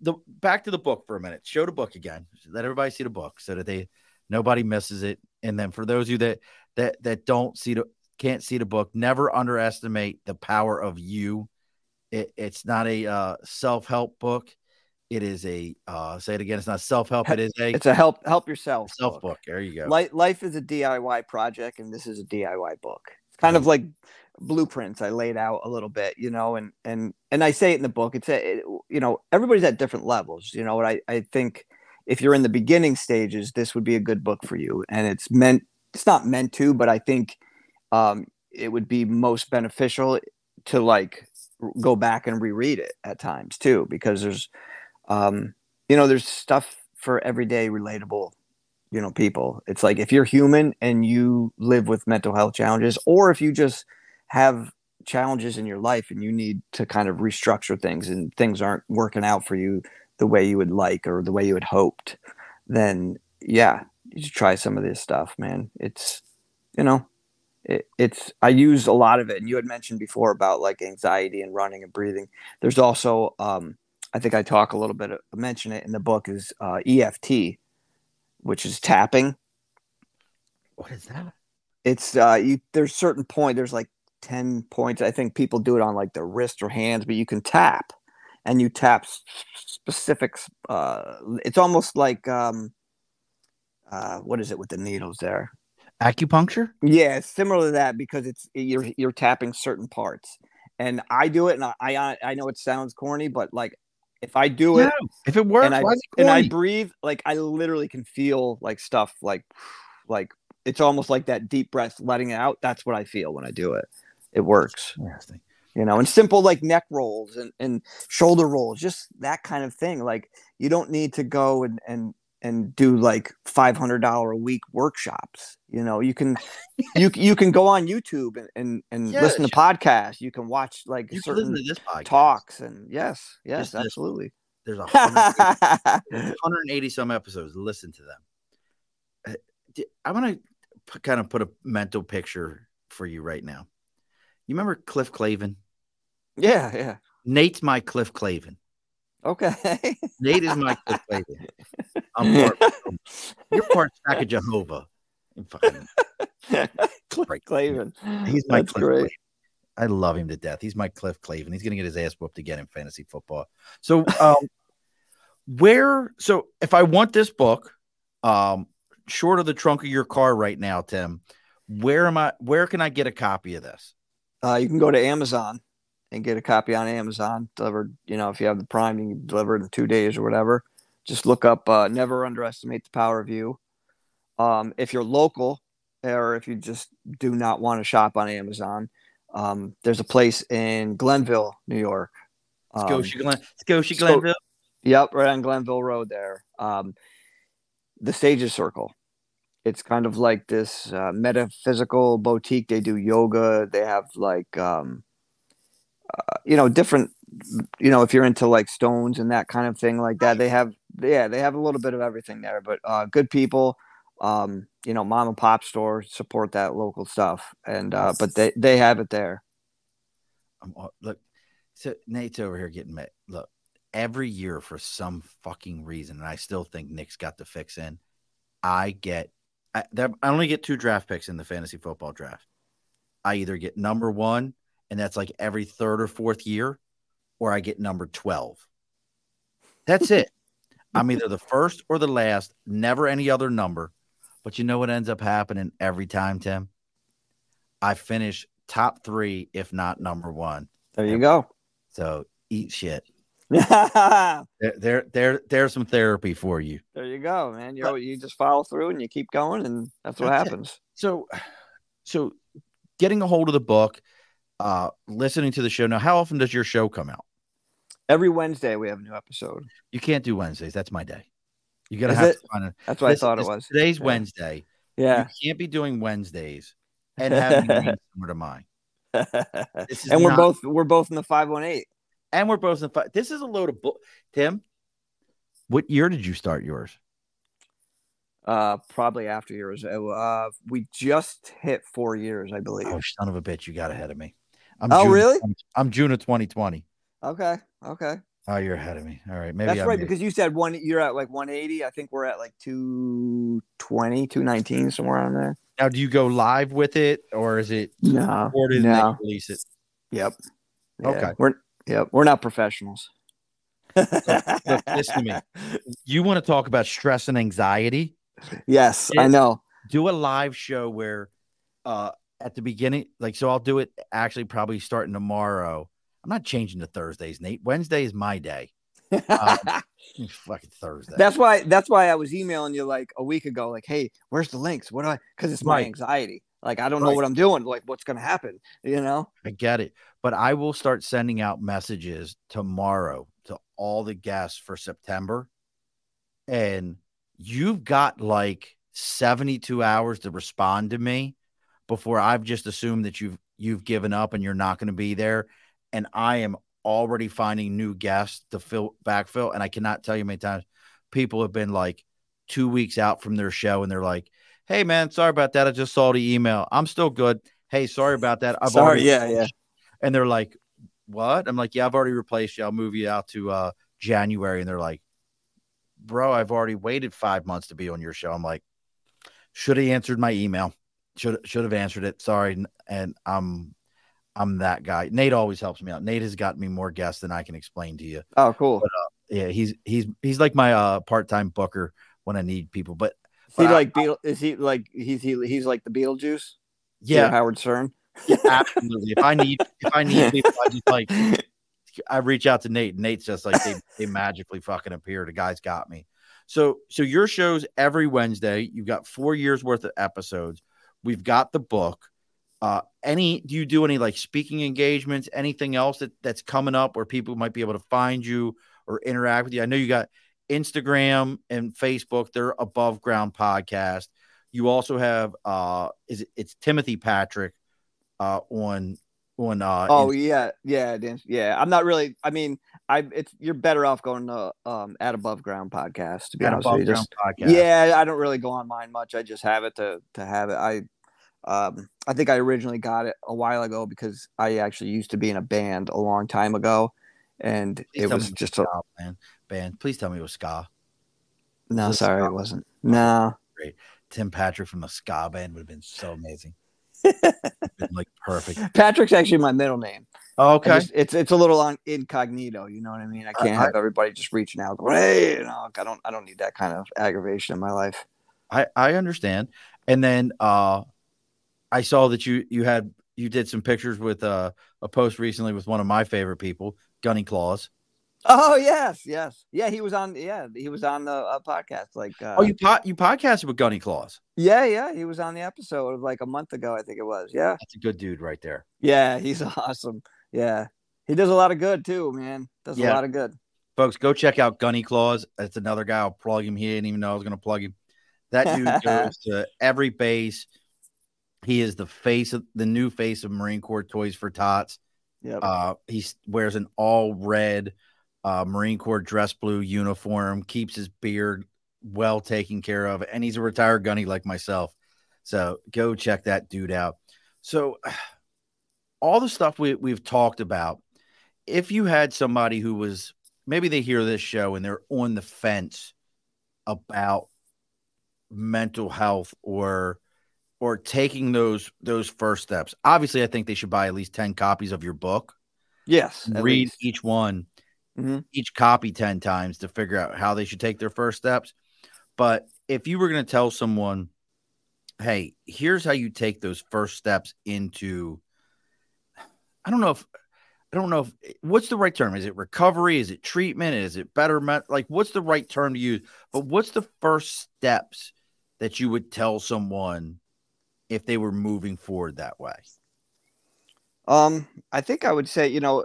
the back to the book for a minute. Show the book again. Let everybody see the book so that they nobody misses it. And then for those of you that that that don't see the can't see the book, never underestimate the power of you. It, it's not a uh, self help book. It is a uh, say it again. It's not self help. It is a it's a help help yourself self book. There you go. Life, life is a DIY project, and this is a DIY book. It's kind of like blueprints I laid out a little bit, you know, and and and I say it in the book. It's a, it, you know everybody's at different levels. You know what I I think if you're in the beginning stages, this would be a good book for you, and it's meant it's not meant to, but I think um, it would be most beneficial to like go back and reread it at times too, because there's um, you know there's stuff for everyday relatable you know people it's like if you're human and you live with mental health challenges or if you just have challenges in your life and you need to kind of restructure things and things aren't working out for you the way you would like or the way you had hoped, then yeah, you should try some of this stuff, man. It's you know, it, it's I use a lot of it, and you had mentioned before about like anxiety and running and breathing. There's also um, I think I talk a little bit, mention it in the book is uh, EFT, which is tapping. What is that? It's uh, you. There's certain point. There's like 10 points. I think people do it on like the wrist or hands, but you can tap and you tap specifics. Uh, it's almost like, um, uh, what is it with the needles there? Acupuncture? Yeah, similar to that because it's you're you're tapping certain parts, and I do it, and I I, I know it sounds corny, but like if I do it, No, if it works, and I why is it and I breathe, like I literally can feel like stuff like like it's almost like that deep breath letting it out. That's what I feel when I do it. It works, Interesting. you know, and simple like neck rolls and, and shoulder rolls, just that kind of thing. Like you don't need to go and and and do like five hundred dollar a week workshops. You know, you can you you can go on YouTube and and, and Yeah, listen to podcasts. You can watch like You listen certain to this talks and yes, yes, Just absolutely. There's a 180 some episodes. Listen to them. Uh, i want to kind of put a mental picture for you right now. You remember Cliff Clavin? yeah, yeah. Nate's my Cliff Clavin. Okay. Nate is my Cliff Clavin. I'm part, you're part Stack of Jehovah. Cliff Clavin. He's my That's Cliff great. Clavin. I love him to death. He's my Cliff Clavin. He's gonna get his ass whooped again in fantasy football. So um where so if I want this book, um short of the trunk of your car right now, Tim, where am I where can I get a copy of this? Uh, you can go to Amazon and get a copy on Amazon delivered. You know, if you have the Prime, you can deliver it in two days or whatever. Just look up. Uh, Never underestimate the power of you. Um, if you're local, or if you just do not want to shop on Amazon, um, there's a place in Glenville, New York. Um, Scotia Glen Scotia so- Glenville. Yep, right on Glenville Road there. Um, the Sages Circle. It's kind of like this uh, metaphysical boutique. They do yoga. They have like, um, you know, different. You know, if you're into like stones and that kind of thing like that, they have. Yeah, they have a little bit of everything there. But uh, good people. Um, you know, mom and pop store support that local stuff, and uh, but they they have it there. Look, so Nate's over here getting mad. Look, every year for some fucking reason, and I still think Nick's got the fix in. I get, I, I only get two draft picks in the fantasy football draft. I either get number one, and that's like every third or fourth year, or I get number 12. That's it. I'm either the first or the last, never any other number. But you know what ends up happening every time, Tim? I finish top three, if not number one. There you go. So eat shit. there There, there, there there's some therapy for you. There you go, man. You you just follow through and you keep going, and that's what That's it. happens. So, so getting a hold of the book, uh, listening to the show. Now, how often does your show come out? Every Wednesday we have a new episode. You can't do Wednesdays. That's my day. You gotta Is have it? to find a. That's what This- I thought it was. Today's Yeah. Wednesday. Yeah. You can't be doing Wednesdays and having similar to mine. And we're not- both we're both in the five one eight. And we're both in five. This is a load of book. Tim, what year did you start yours? Uh, probably after yours. Uh, we just hit four years, I believe. Oh, son of a bitch! You got ahead of me. I'm Oh, June of really? 20 I'm June of 2020. Okay. Okay. Oh, you're ahead of me. All right, maybe That's I'm right the- because you said one. You're at like one eighty. I think we're at like 220, 219, somewhere on there. Now, do you go live with it, or is it No. recorded No. release it? Yep. Okay. We're yep. We're not professionals. look, listen to me. You want to talk about stress and anxiety? Yes, I know. Do a live show where, uh, at the beginning, like so, I'll do it actually probably starting tomorrow. I'm not changing to Thursdays, Nate. Wednesday is my day. Um, Fucking Thursday. that's why. That's why I was emailing you like a week ago. Like, hey, where's the links? What do I? Because it's my Right. anxiety. Like, I don't know what I'm doing. Like, what's gonna happen? You know? I get it. But I will start sending out messages tomorrow to all the guests for September. And you've got like 72 hours to respond to me before I've just assumed that you've you've given up and you're not going to be there. And I am already finding new guests to fill backfill. And I cannot tell you how many times people have been like two weeks out from their show and they're like, Hey man, sorry about that. I just saw the email. I'm still good. Hey, sorry about that. I've Sorry. already Yeah. Yeah. and they're like, "What?" I'm like, "Yeah, I've already replaced you. I'll move you out to uh January." And they're like, "Bro, I've already waited five months to be on your show." I'm like, "Should have answered my email. Should should have answered it. Sorry." And- I'm I'm that guy. Nate always helps me out. Nate has gotten me more guests than I can explain to you. Oh, cool. Yeah, he's he's he's like my uh part-time booker when I need people. But Is he but I- like Beetle? Is he like he's he, he's like the Beetlejuice? yeah, Howard Stern. Absolutely. If I need, if I need people, I just like, I reach out to Nate. Nate's just like they, they magically fucking appear. The guy's got me. So, so your shows every Wednesday. You've got four years worth of episodes. We've got the book. Uh, any do you do any like speaking engagements? Anything else that that's coming up where people might be able to find you or interact with you? I know you got Instagram and Facebook. They're above ground podcast. You also have uh, is it, it's Timothy Patrick uh on on uh oh yeah yeah yeah i'm not really i mean i it's you're better off going to um at above ground podcast to be at honest with you just, podcast. yeah i don't really go online much i just have it to to have it i um i think i originally got it a while ago because i actually used to be in a band a long time ago and please it was just a man. band please tell me it was ska no sorry ska? it wasn't no great tim patrick from the ska band would have been so amazing like perfect. Patrick's actually my middle name. Oh, okay. Just, it's it's a little on incognito. You know what I mean? I can't I, have everybody just reaching out. hey, you know, I don't I don't need that kind of aggravation in my life. I I understand. And then uh, I saw that you you had you did some pictures with uh, a post recently with one of my favorite people, Gunny Claus. Oh yes, yes, yeah. He was on. Yeah, he was on the uh, podcast. Like, uh, oh, you po- you podcasted with Gunny Claus. Yeah, yeah. He was on the episode of like a month ago, I think it was. Yeah, that's a good dude right there. Yeah, he's awesome. Yeah, he does a lot of good too, man. Does yeah. a lot of good. Folks, go check out Gunny Claus. That's another guy. I'll plug him. He didn't even know I was going to plug him. That dude goes to every base. He is the face of the new face of Marine Corps Toys for Tots. Yeah. Uh, he wears an all red uh, Marine Corps dress blue uniform, keeps his beard well taken care of, and he's a retired gunny like myself. So go check that dude out. So all the stuff we, we've talked about, if you had somebody who was maybe they hear this show and they're on the fence about mental health or or taking those those first steps. Obviously, I think they should buy at least 10 copies of your book. Yes. Read least. each one mm-hmm. each copy 10 times to figure out how they should take their first steps. But if you were going to tell someone, hey, here's how you take those first steps into, I don't know if, I don't know if what's the right term. Is it recovery? Is it treatment? Is it betterment? Like, what's the right term to use? But what's the first steps that you would tell someone if they were moving forward that way? Um, I think I would say, you know,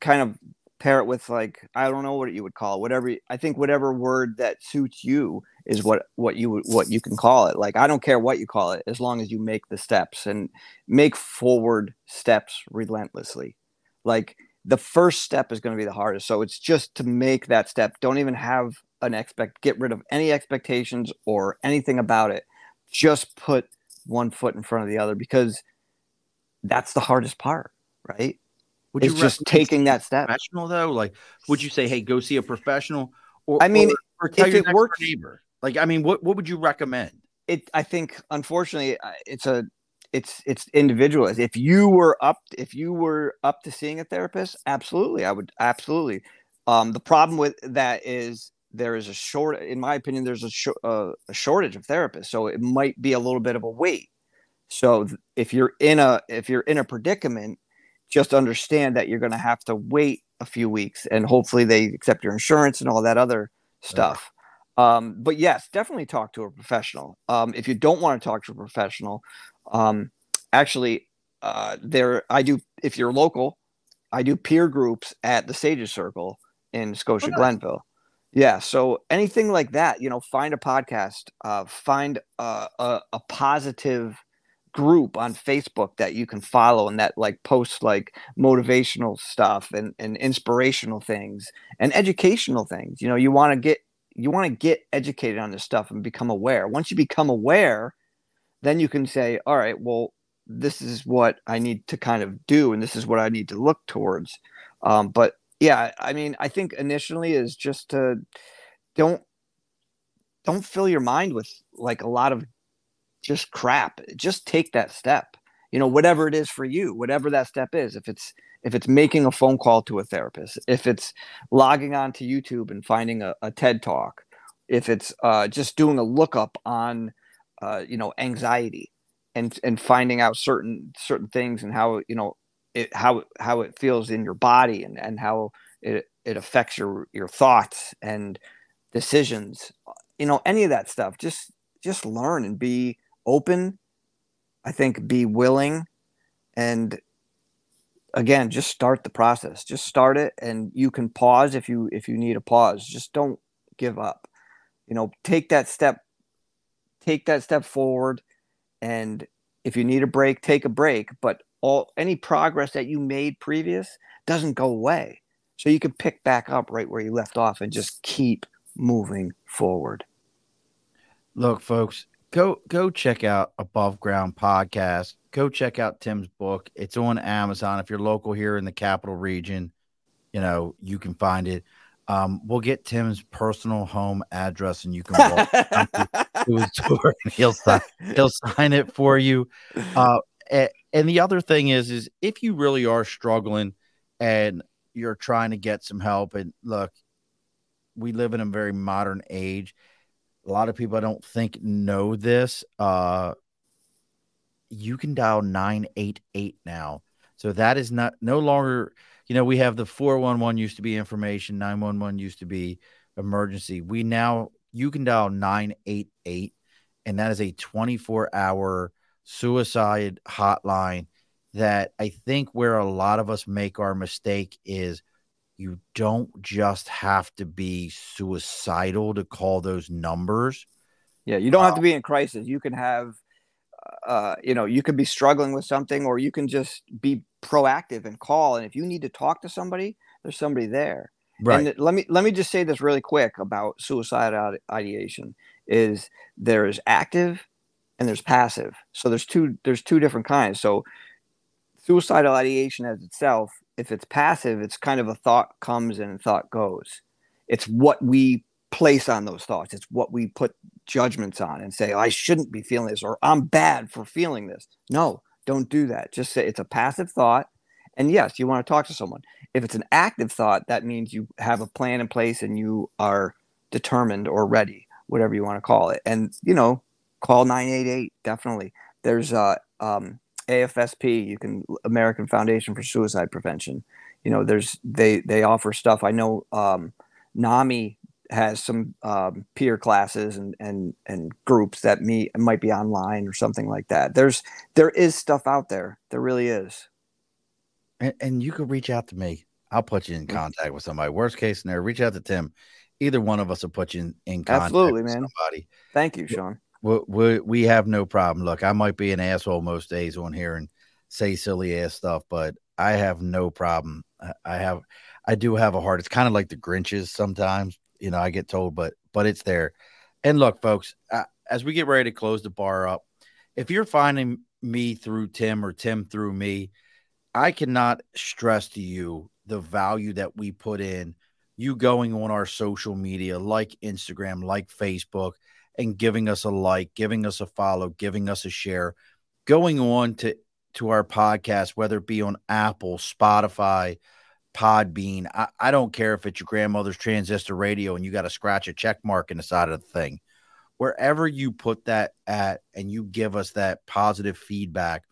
kind of pair it with like I don't know what you would call it. Whatever I think, whatever word that suits you is what what you what you can call it. Like I don't care what you call it, as long as you make the steps and make forward steps relentlessly. Like the first step is going to be the hardest. So it's just to make that step. Don't even have an expect. Get rid of any expectations or anything about it. Just put one foot in front of the other because that's the hardest part, right? Would it's you just taking that step. Professional though, like, would you say, "Hey, go see a professional"? Or I mean, or, or if it works, neighbor. Like, I mean, what what would you recommend? It. I think, unfortunately, it's a it's it's individual. If you were up, if you were up to seeing a therapist, absolutely, I would absolutely. Um, the problem with that is there is a short, in my opinion, there's a, sh- uh, a shortage of therapists, so it might be a little bit of a wait. So if you're in a if you're in a predicament just understand that you're going to have to wait a few weeks and hopefully they accept your insurance and all that other stuff. Um, but yes, definitely talk to a professional. Um, if you don't want to talk to a professional, um, actually, uh, there I do. If you're local, I do peer groups at the Sages Circle in Scotia oh, nice. Glenville. Yeah, so anything like that, you know, find a podcast, uh, find a, a, a positive group on Facebook that you can follow and that like posts like motivational stuff and, and inspirational things and educational things. You know, you want to get you want to get educated on this stuff and become aware. Once you become aware, then you can say, all right, well, this is what I need to kind of do and this is what I need to look towards. Um, but yeah, I mean, I think initially is just to don't don't fill your mind with like a lot of just crap. Just take that step. You know, whatever it is for you, whatever that step is. If it's if it's making a phone call to a therapist, if it's logging on to YouTube and finding a, a TED talk, if it's uh, just doing a lookup on, uh, you know, anxiety, and and finding out certain certain things and how you know it how how it feels in your body and and how it it affects your your thoughts and decisions you know any of that stuff. Just just learn and be open. I think be willing and again just start the process. Just start it and you can pause if you if you need a pause. Just don't give up. You know take that step take that step forward and if you need a break take a break. But all any progress that you made previous doesn't go away. So you can pick back up right where you left off and just keep moving forward. Look folks go go check out above ground podcast. Go check out tim's book. It's on amazon. If you're local here in the capital region you know you can find it. Um, we'll get tim's personal home address and you can walk to his door and he'll sign, he'll sign it for you. Uh, and the other thing is is if you really are struggling and you're trying to get some help and look we live in a very modern age a lot of people I don't think know this. Uh, you can dial 988 now. So that is not no longer, you know, we have the 411 used to be information, 911 used to be emergency. We now you can dial 988 and that is a 24 hour suicide hotline that I think where a lot of us make our mistake is you don't just have to be suicidal to call those numbers. Yeah, you don't have to be in crisis. You can have, uh, you know, you can be struggling with something, or you can just be proactive and call. And if you need to talk to somebody, there's somebody there. Right. And let me let me just say this really quick about suicide ideation: is there's active and there's passive. So there's two there's two different kinds. So suicidal ideation as itself if it's passive, it's kind of a thought comes and thought goes. It's what we place on those thoughts. It's what we put judgments on and say, I shouldn't be feeling this or I'm bad for feeling this. No, don't do that. Just say it's a passive thought. And yes, you want to talk to someone. If it's an active thought, that means you have a plan in place and you are determined or ready, whatever you want to call it. And, you know, call 988, definitely. There's uh, um, AFSP, you can American Foundation for Suicide Prevention. You know, there's they they offer stuff. I know um, NAMI has some um, peer classes and and and groups that meet might be online or something like that. There's there is stuff out there. There really is. And, and you can reach out to me. I'll put you in mm. contact with somebody. Worst case scenario, reach out to Tim. Either one of us will put you in, in contact. Absolutely, man. Somebody. Thank you, Sean we, we, we have no problem. Look, I might be an asshole most days on here and say silly ass stuff, but I have no problem. I, I have, I do have a heart. It's kind of like the Grinches sometimes, you know, I get told, but, but it's there. And look, folks, uh, as we get ready to close the bar up, if you're finding me through Tim or Tim through me, I cannot stress to you the value that we put in you going on our social media like Instagram, like Facebook, and giving us a like, giving us a follow, giving us a share, going on to to our podcast, whether it be on Apple, Spotify, Podbean. I, I don't care if it's your grandmother's transistor radio and you got to scratch a check mark in the side of the thing. Wherever you put that at and you give us that positive feedback,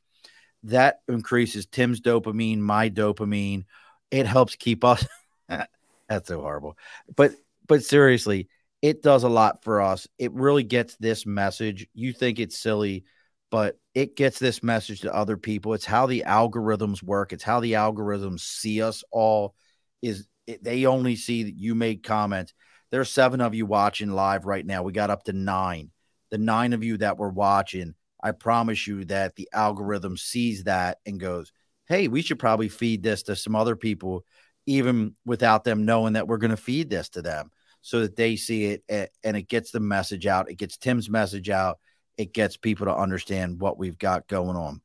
that increases Tim's dopamine, my dopamine. It helps keep us. That's so horrible. But but seriously, it does a lot for us. It really gets this message. You think it's silly, but it gets this message to other people. It's how the algorithms work. It's how the algorithms see us all. Is it, they only see that you made comments. There's seven of you watching live right now. We got up to nine. The nine of you that were watching, I promise you that the algorithm sees that and goes, "Hey, we should probably feed this to some other people, even without them knowing that we're going to feed this to them." So that they see it and it gets the message out. It gets Tim's message out. It gets people to understand what we've got going on.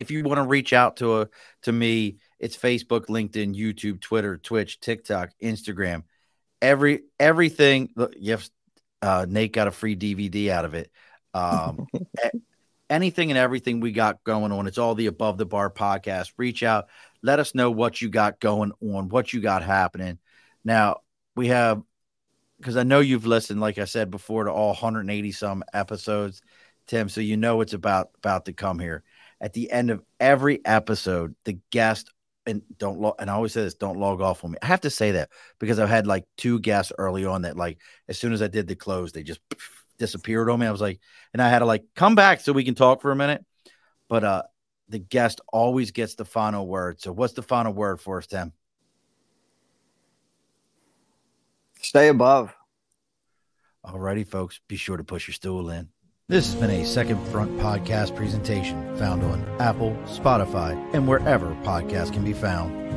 If you want to reach out to a, to me, it's Facebook, LinkedIn, YouTube, Twitter, Twitch, TikTok, Instagram, every everything. Look, yes, uh, Nate got a free DVD out of it. Um, anything and everything we got going on. It's all the above the bar podcast. Reach out, let us know what you got going on, what you got happening. Now we have because I know you've listened, like I said before, to all 180 some episodes. Tim, so you know it's about about to come here. At the end of every episode, the guest and don't log and I always say this, don't log off on me. I have to say that because I've had like two guests early on that like as soon as I did the close, they just disappeared on me. I was like, and I had to like come back so we can talk for a minute. But uh the guest always gets the final word. So what's the final word for us, Tim? Stay above. Alrighty, folks, be sure to push your stool in. This has been a Second Front podcast presentation found on Apple, Spotify, and wherever podcasts can be found.